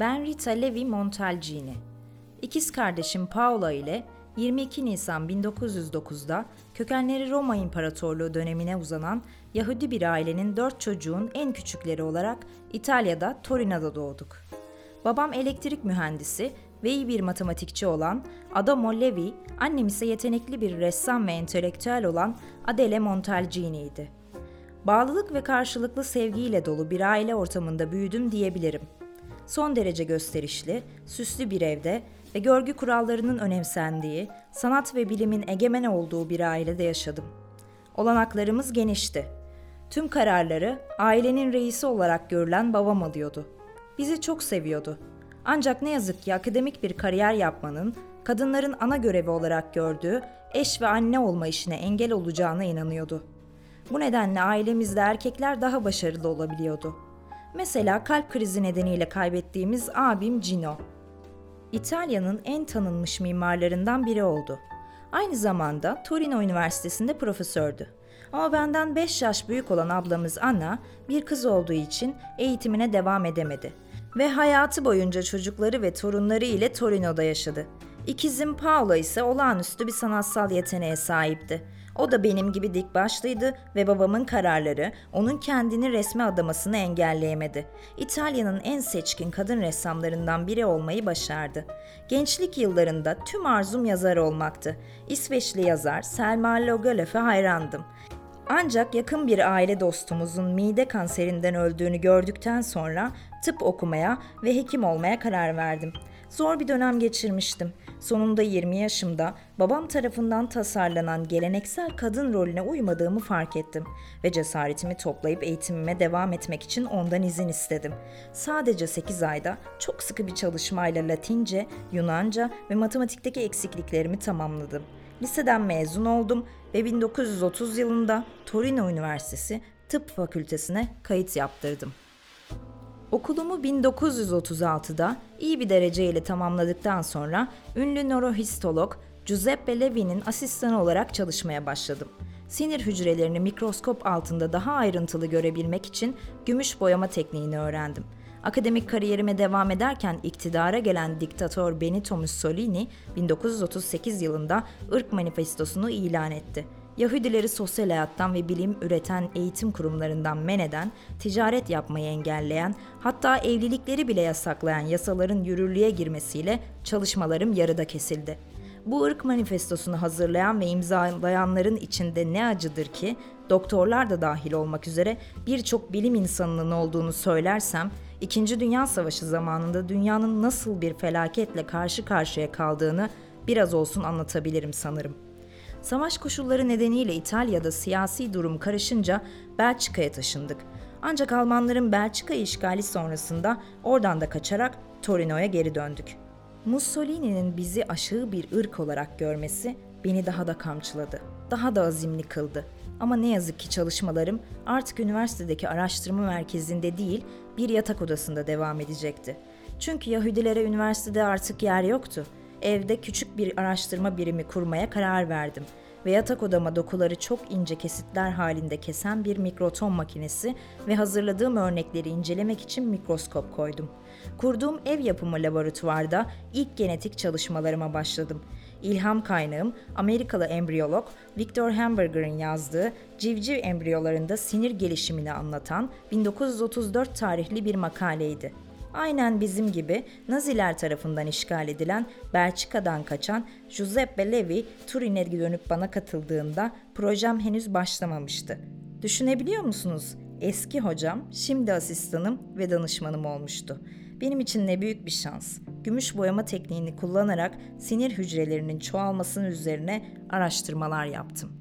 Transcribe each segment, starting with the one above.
Ben Rita Levi Montalcini. İkiz kardeşim Paola ile 22 Nisan 1909'da kökenleri Roma İmparatorluğu dönemine uzanan Yahudi bir ailenin dört çocuğun en küçükleri olarak İtalya'da Torino'da doğduk. Babam elektrik mühendisi ve iyi bir matematikçi olan Adamo Levi, annem ise yetenekli bir ressam ve entelektüel olan Adele Montalcini'ydi. Bağlılık ve karşılıklı sevgiyle dolu bir aile ortamında büyüdüm diyebilirim. Son derece gösterişli, süslü bir evde ve görgü kurallarının önemsendiği, sanat ve bilimin egemen olduğu bir ailede yaşadım. Olanaklarımız genişti. Tüm kararları ailenin reisi olarak görülen babam alıyordu. Bizi çok seviyordu. Ancak ne yazık ki akademik bir kariyer yapmanın kadınların ana görevi olarak gördüğü eş ve anne olma işine engel olacağına inanıyordu. Bu nedenle ailemizde erkekler daha başarılı olabiliyordu. Mesela kalp krizi nedeniyle kaybettiğimiz abim Gino. İtalya'nın en tanınmış mimarlarından biri oldu. Aynı zamanda Torino Üniversitesi'nde profesördü. Ama benden 5 yaş büyük olan ablamız Anna bir kız olduğu için eğitimine devam edemedi ve hayatı boyunca çocukları ve torunları ile Torino'da yaşadı. İkizim Paolo ise olağanüstü bir sanatsal yeteneğe sahipti. O da benim gibi dik başlıydı ve babamın kararları onun kendini resme adamasını engelleyemedi. İtalya'nın en seçkin kadın ressamlarından biri olmayı başardı. Gençlik yıllarında tüm arzum yazar olmaktı. İsveçli yazar Selma Lagerlöf'e hayrandım. Ancak yakın bir aile dostumuzun mide kanserinden öldüğünü gördükten sonra tıp okumaya ve hekim olmaya karar verdim. Zor bir dönem geçirmiştim. Sonunda 20 yaşımda babam tarafından tasarlanan geleneksel kadın rolüne uymadığımı fark ettim ve cesaretimi toplayıp eğitimime devam etmek için ondan izin istedim. Sadece 8 ayda çok sıkı bir çalışmayla Latince, Yunanca ve matematikteki eksikliklerimi tamamladım. Liseden mezun oldum ve 1930 yılında Torino Üniversitesi Tıp Fakültesine kayıt yaptırdım. Okulumu 1936'da iyi bir dereceyle tamamladıktan sonra ünlü nörohistolog Giuseppe Levi'nin asistanı olarak çalışmaya başladım. Sinir hücrelerini mikroskop altında daha ayrıntılı görebilmek için gümüş boyama tekniğini öğrendim. Akademik kariyerime devam ederken iktidara gelen diktatör Benito Mussolini 1938 yılında ırk manifestosunu ilan etti. Yahudileri sosyal hayattan ve bilim üreten eğitim kurumlarından men eden, ticaret yapmayı engelleyen, hatta evlilikleri bile yasaklayan yasaların yürürlüğe girmesiyle çalışmalarım yarıda kesildi. Bu ırk manifestosunu hazırlayan ve imzalayanların içinde ne acıdır ki doktorlar da dahil olmak üzere birçok bilim insanının olduğunu söylersem İkinci Dünya Savaşı zamanında dünyanın nasıl bir felaketle karşı karşıya kaldığını biraz olsun anlatabilirim sanırım. Savaş koşulları nedeniyle İtalya'da siyasi durum karışınca Belçika'ya taşındık. Ancak Almanların Belçika işgali sonrasında oradan da kaçarak Torino'ya geri döndük. Mussolini'nin bizi aşağı bir ırk olarak görmesi beni daha da kamçıladı. Daha da azimli kıldı. Ama ne yazık ki çalışmalarım artık üniversitedeki araştırma merkezinde değil, bir yatak odasında devam edecekti. Çünkü Yahudilere üniversitede artık yer yoktu. Evde küçük bir araştırma birimi kurmaya karar verdim ve yatak odama dokuları çok ince kesitler halinde kesen bir mikroton makinesi ve hazırladığım örnekleri incelemek için mikroskop koydum. Kurduğum ev yapımı laboratuvarda ilk genetik çalışmalarıma başladım. İlham kaynağım Amerikalı embriyolog Victor Hamburger'ın yazdığı civciv embriyolarında sinir gelişimini anlatan 1934 tarihli bir makaleydi. Aynen bizim gibi Naziler tarafından işgal edilen Belçika'dan kaçan Giuseppe Levi Turin'e dönüp bana katıldığında projem henüz başlamamıştı. Düşünebiliyor musunuz? Eski hocam, şimdi asistanım ve danışmanım olmuştu. Benim için ne büyük bir şans. Gümüş boyama tekniğini kullanarak sinir hücrelerinin çoğalmasının üzerine araştırmalar yaptım.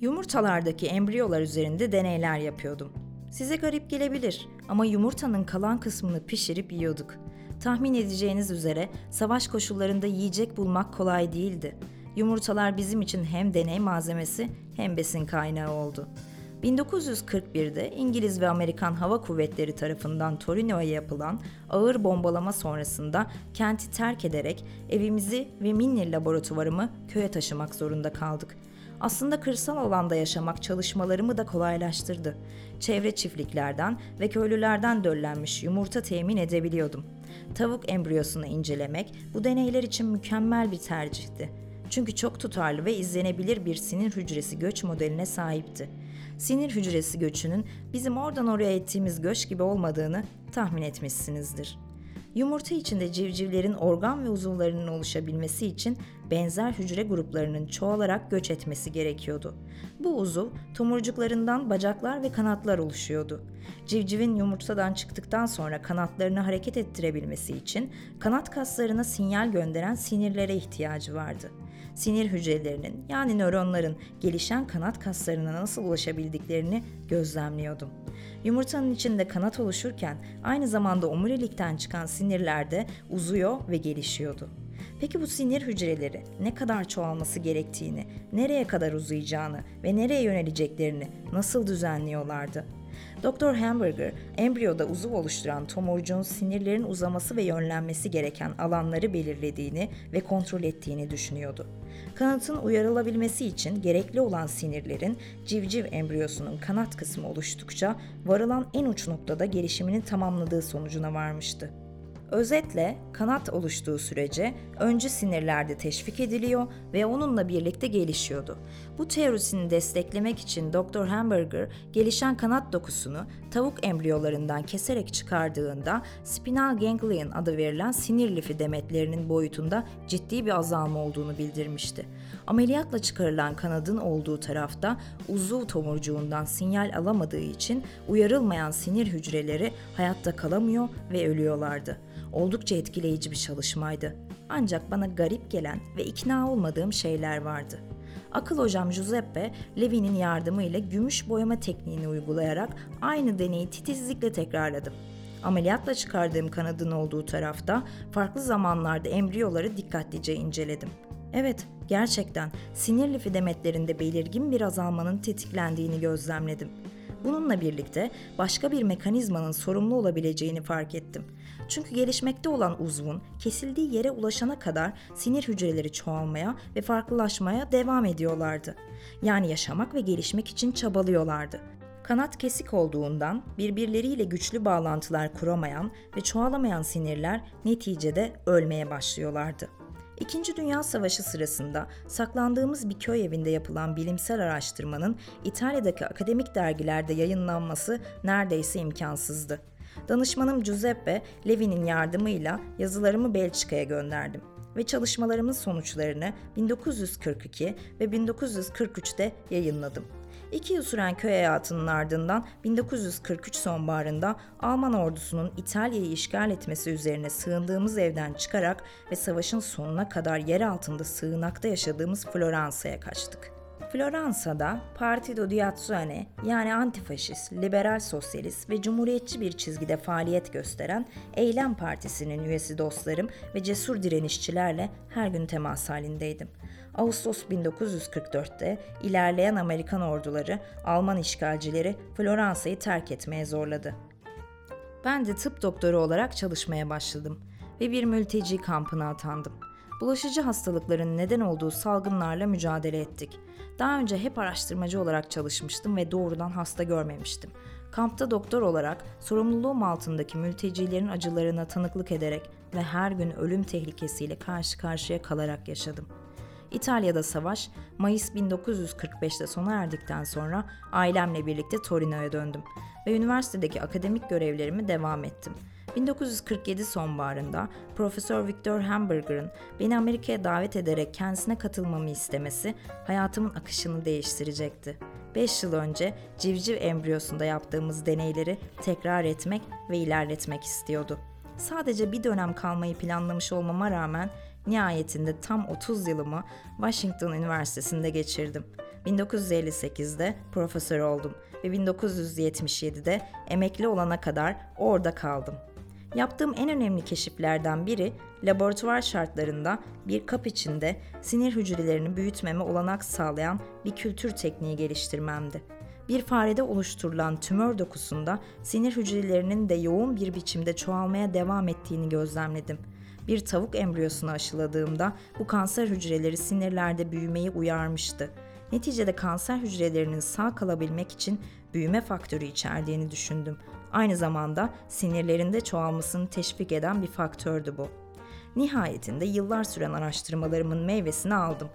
Yumurtalardaki embriyolar üzerinde deneyler yapıyordum. Size garip gelebilir ama yumurtanın kalan kısmını pişirip yiyorduk. Tahmin edeceğiniz üzere savaş koşullarında yiyecek bulmak kolay değildi. Yumurtalar bizim için hem deney malzemesi hem besin kaynağı oldu. 1941'de İngiliz ve Amerikan Hava Kuvvetleri tarafından Torino'ya yapılan ağır bombalama sonrasında kenti terk ederek evimizi ve Minni laboratuvarımı köye taşımak zorunda kaldık. Aslında kırsal alanda yaşamak çalışmalarımı da kolaylaştırdı. Çevre çiftliklerden ve köylülerden döllenmiş yumurta temin edebiliyordum. tavuk embriyosunu incelemek bu deneyler için mükemmel bir tercihti. Çünkü çok tutarlı ve izlenebilir bir sinir hücresi göç modeline sahipti. Sinir hücresi göçünün bizim oradan oraya ettiğimiz göç gibi olmadığını tahmin etmişsinizdir. Yumurta içinde civcivlerin organ ve uzuvlarının oluşabilmesi için benzer hücre gruplarının çoğalarak göç etmesi gerekiyordu. Bu uzuv tomurcuklarından bacaklar ve kanatlar oluşuyordu. Civcivin yumurtadan çıktıktan sonra kanatlarını hareket ettirebilmesi için kanat kaslarına sinyal gönderen sinirlere ihtiyacı vardı. Sinir hücrelerinin yani nöronların gelişen kanat kaslarına nasıl ulaşabildiklerini gözlemliyordum. Yumurtanın içinde kanat oluşurken aynı zamanda omurilikten çıkan sinirler de uzuyor ve gelişiyordu. Peki bu sinir hücreleri ne kadar çoğalması gerektiğini, nereye kadar uzayacağını ve nereye yöneleceklerini nasıl düzenliyorlardı? Dr. Hamburger, embriyoda uzuv oluşturan tomurcuğun sinirlerin uzaması ve yönlenmesi gereken alanları belirlediğini ve kontrol ettiğini düşünüyordu. Kanatın uyarılabilmesi için gerekli olan sinirlerin civciv embriyosunun kanat kısmı oluştukça varılan en uç noktada gelişimini tamamladığı sonucuna varmıştı. Özetle kanat oluştuğu sürece önce sinirlerde teşvik ediliyor ve onunla birlikte gelişiyordu. Bu teorisini desteklemek için Dr. Hamburger gelişen kanat dokusunu tavuk embriyolarından keserek çıkardığında spinal ganglion adı verilen sinir lifi demetlerinin boyutunda ciddi bir azalma olduğunu bildirmişti. Ameliyatla çıkarılan kanadın olduğu tarafta uzuv tomurcuğundan sinyal alamadığı için uyarılmayan sinir hücreleri hayatta kalamıyor ve ölüyorlardı. Oldukça etkileyici bir çalışmaydı. Ancak bana garip gelen ve ikna olmadığım şeyler vardı. Akıl hocam Giuseppe, Levi'nin yardımıyla gümüş boyama tekniğini uygulayarak aynı deneyi titizlikle tekrarladım. Ameliyatla çıkardığım kanadın olduğu tarafta farklı zamanlarda embriyoları dikkatlice inceledim. Evet, gerçekten sinir lifi demetlerinde belirgin bir azalmanın tetiklendiğini gözlemledim. Bununla birlikte başka bir mekanizmanın sorumlu olabileceğini fark ettim. Çünkü gelişmekte olan uzvun kesildiği yere ulaşana kadar sinir hücreleri çoğalmaya ve farklılaşmaya devam ediyorlardı. Yani yaşamak ve gelişmek için çabalıyorlardı. Kanat kesik olduğundan birbirleriyle güçlü bağlantılar kuramayan ve çoğalamayan sinirler neticede ölmeye başlıyorlardı. İkinci Dünya Savaşı sırasında saklandığımız bir köy evinde yapılan bilimsel araştırmanın İtalya'daki akademik dergilerde yayınlanması neredeyse imkansızdı. Danışmanım Giuseppe Levi'nin yardımıyla yazılarımı Belçika'ya gönderdim ve çalışmalarımın sonuçlarını 1942 ve 1943'te yayınladım. İki yıl süren köy hayatının ardından 1943 sonbaharında Alman ordusunun İtalya'yı işgal etmesi üzerine sığındığımız evden çıkarak ve savaşın sonuna kadar yer altında sığınakta yaşadığımız Floransa'ya kaçtık. Floransa'da Partido di Azione yani antifaşist, liberal sosyalist ve cumhuriyetçi bir çizgide faaliyet gösteren Eylem Partisi'nin üyesi dostlarım ve cesur direnişçilerle her gün temas halindeydim. Ağustos 1944'te ilerleyen Amerikan orduları Alman işgalcileri Floransa'yı terk etmeye zorladı. Ben de tıp doktoru olarak çalışmaya başladım ve bir mülteci kampına atandım. Bulaşıcı hastalıkların neden olduğu salgınlarla mücadele ettik. Daha önce hep araştırmacı olarak çalışmıştım ve doğrudan hasta görmemiştim. Kampta doktor olarak sorumluluğum altındaki mültecilerin acılarına tanıklık ederek ve her gün ölüm tehlikesiyle karşı karşıya kalarak yaşadım. İtalya'da savaş Mayıs 1945'te sona erdikten sonra ailemle birlikte Torino'ya döndüm ve üniversitedeki akademik görevlerimi devam ettim. 1947 sonbaharında Profesör Victor Hamburger'ın beni Amerika'ya davet ederek kendisine katılmamı istemesi hayatımın akışını değiştirecekti. 5 yıl önce civciv embriyosunda yaptığımız deneyleri tekrar etmek ve ilerletmek istiyordu. Sadece bir dönem kalmayı planlamış olmama rağmen nihayetinde tam 30 yılımı Washington Üniversitesi'nde geçirdim. 1958'de profesör oldum ve 1977'de emekli olana kadar orada kaldım. Yaptığım en önemli keşiflerden biri laboratuvar şartlarında bir kap içinde sinir hücrelerini büyütmeme olanak sağlayan bir kültür tekniği geliştirmemdi. Bir farede oluşturulan tümör dokusunda sinir hücrelerinin de yoğun bir biçimde çoğalmaya devam ettiğini gözlemledim. Bir tavuk embriyosunu aşıladığımda bu kanser hücreleri sinirlerde büyümeyi uyarmıştı. Neticede kanser hücrelerinin sağ kalabilmek için büyüme faktörü içerdiğini düşündüm. Aynı zamanda sinirlerinde çoğalmasını teşvik eden bir faktördü bu. Nihayetinde yıllar süren araştırmalarımın meyvesini aldım.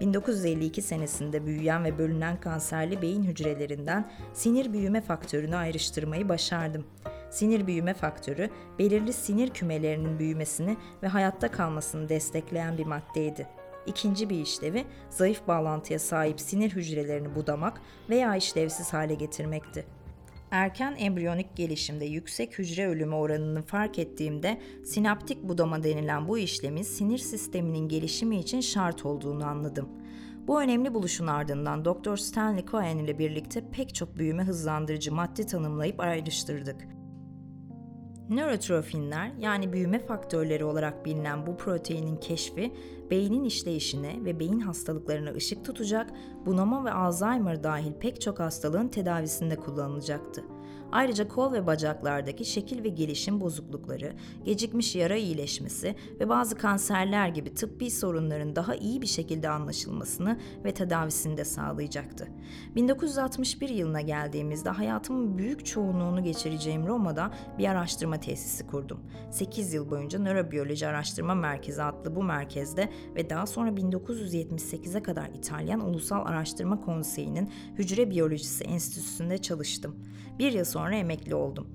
1952 senesinde büyüyen ve bölünen kanserli beyin hücrelerinden sinir büyüme faktörünü ayrıştırmayı başardım. Sinir büyüme faktörü belirli sinir kümelerinin büyümesini ve hayatta kalmasını destekleyen bir maddeydi. İkinci bir işlevi zayıf bağlantıya sahip sinir hücrelerini budamak veya işlevsiz hale getirmekti. Erken embriyonik gelişimde yüksek hücre ölümü oranını fark ettiğimde sinaptik budama denilen bu işlemin sinir sisteminin gelişimi için şart olduğunu anladım. Bu önemli buluşun ardından Dr. Stanley Cohen ile birlikte pek çok büyüme hızlandırıcı madde tanımlayıp ayrıştırdık. Nörotrofinler yani büyüme faktörleri olarak bilinen bu proteinin keşfi beynin işleyişine ve beyin hastalıklarına ışık tutacak, bunama ve Alzheimer dahil pek çok hastalığın tedavisinde kullanılacaktı. Ayrıca kol ve bacaklardaki şekil ve gelişim bozuklukları, gecikmiş yara iyileşmesi ve bazı kanserler gibi tıbbi sorunların daha iyi bir şekilde anlaşılmasını ve tedavisini de sağlayacaktı. 1961 yılına geldiğimizde hayatımın büyük çoğunluğunu geçireceğim Roma'da bir araştırma tesisi kurdum. 8 yıl boyunca Nörobiyoloji Araştırma Merkezi adlı bu merkezde ve daha sonra 1978'e kadar İtalyan Ulusal Araştırma Konseyi'nin Hücre Biyolojisi Enstitüsü'nde çalıştım. Bir yıl sonra emekli oldum.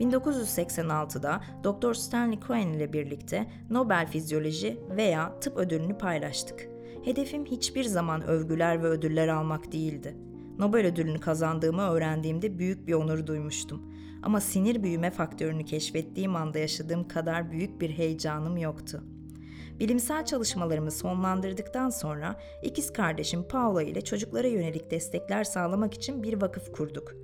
1986'da Dr. Stanley Cohen ile birlikte Nobel Fizyoloji veya Tıp ödülünü paylaştık. Hedefim hiçbir zaman övgüler ve ödüller almak değildi. Nobel ödülünü kazandığımı öğrendiğimde büyük bir onur duymuştum. Ama sinir büyüme faktörünü keşfettiğim anda yaşadığım kadar büyük bir heyecanım yoktu. Bilimsel çalışmalarımı sonlandırdıktan sonra ikiz kardeşim Paula ile çocuklara yönelik destekler sağlamak için bir vakıf kurduk.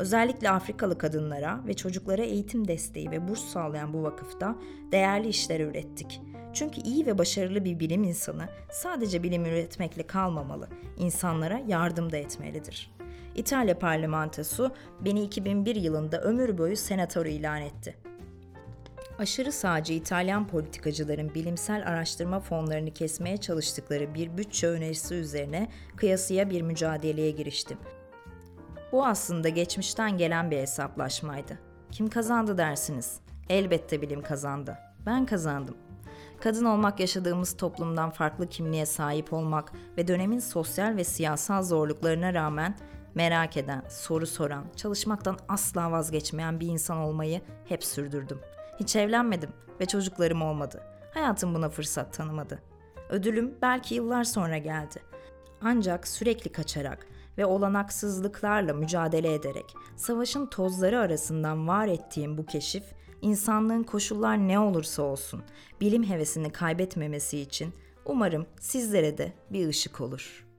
Özellikle Afrikalı kadınlara ve çocuklara eğitim desteği ve burs sağlayan bu vakıfta değerli işler ürettik. Çünkü iyi ve başarılı bir bilim insanı sadece bilim üretmekle kalmamalı, insanlara yardım da etmelidir. İtalya parlamentosu beni 2001 yılında ömür boyu senatör ilan etti. Aşırı sağcı İtalyan politikacıların bilimsel araştırma fonlarını kesmeye çalıştıkları bir bütçe önerisi üzerine kıyasıya bir mücadeleye giriştim. Bu aslında geçmişten gelen bir hesaplaşmaydı. Kim kazandı dersiniz? Elbette bilim kazandı. Ben kazandım. Kadın olmak yaşadığımız toplumdan farklı kimliğe sahip olmak ve dönemin sosyal ve siyasal zorluklarına rağmen merak eden, soru soran, çalışmaktan asla vazgeçmeyen bir insan olmayı hep sürdürdüm. Hiç evlenmedim ve çocuklarım olmadı. Hayatım buna fırsat tanımadı. Ödülüm belki yıllar sonra geldi. Ancak sürekli kaçarak, ve olanaksızlıklarla mücadele ederek savaşın tozları arasından var ettiğim bu keşif, insanlığın koşullar ne olursa olsun bilim hevesini kaybetmemesi için umarım sizlere de bir ışık olur.''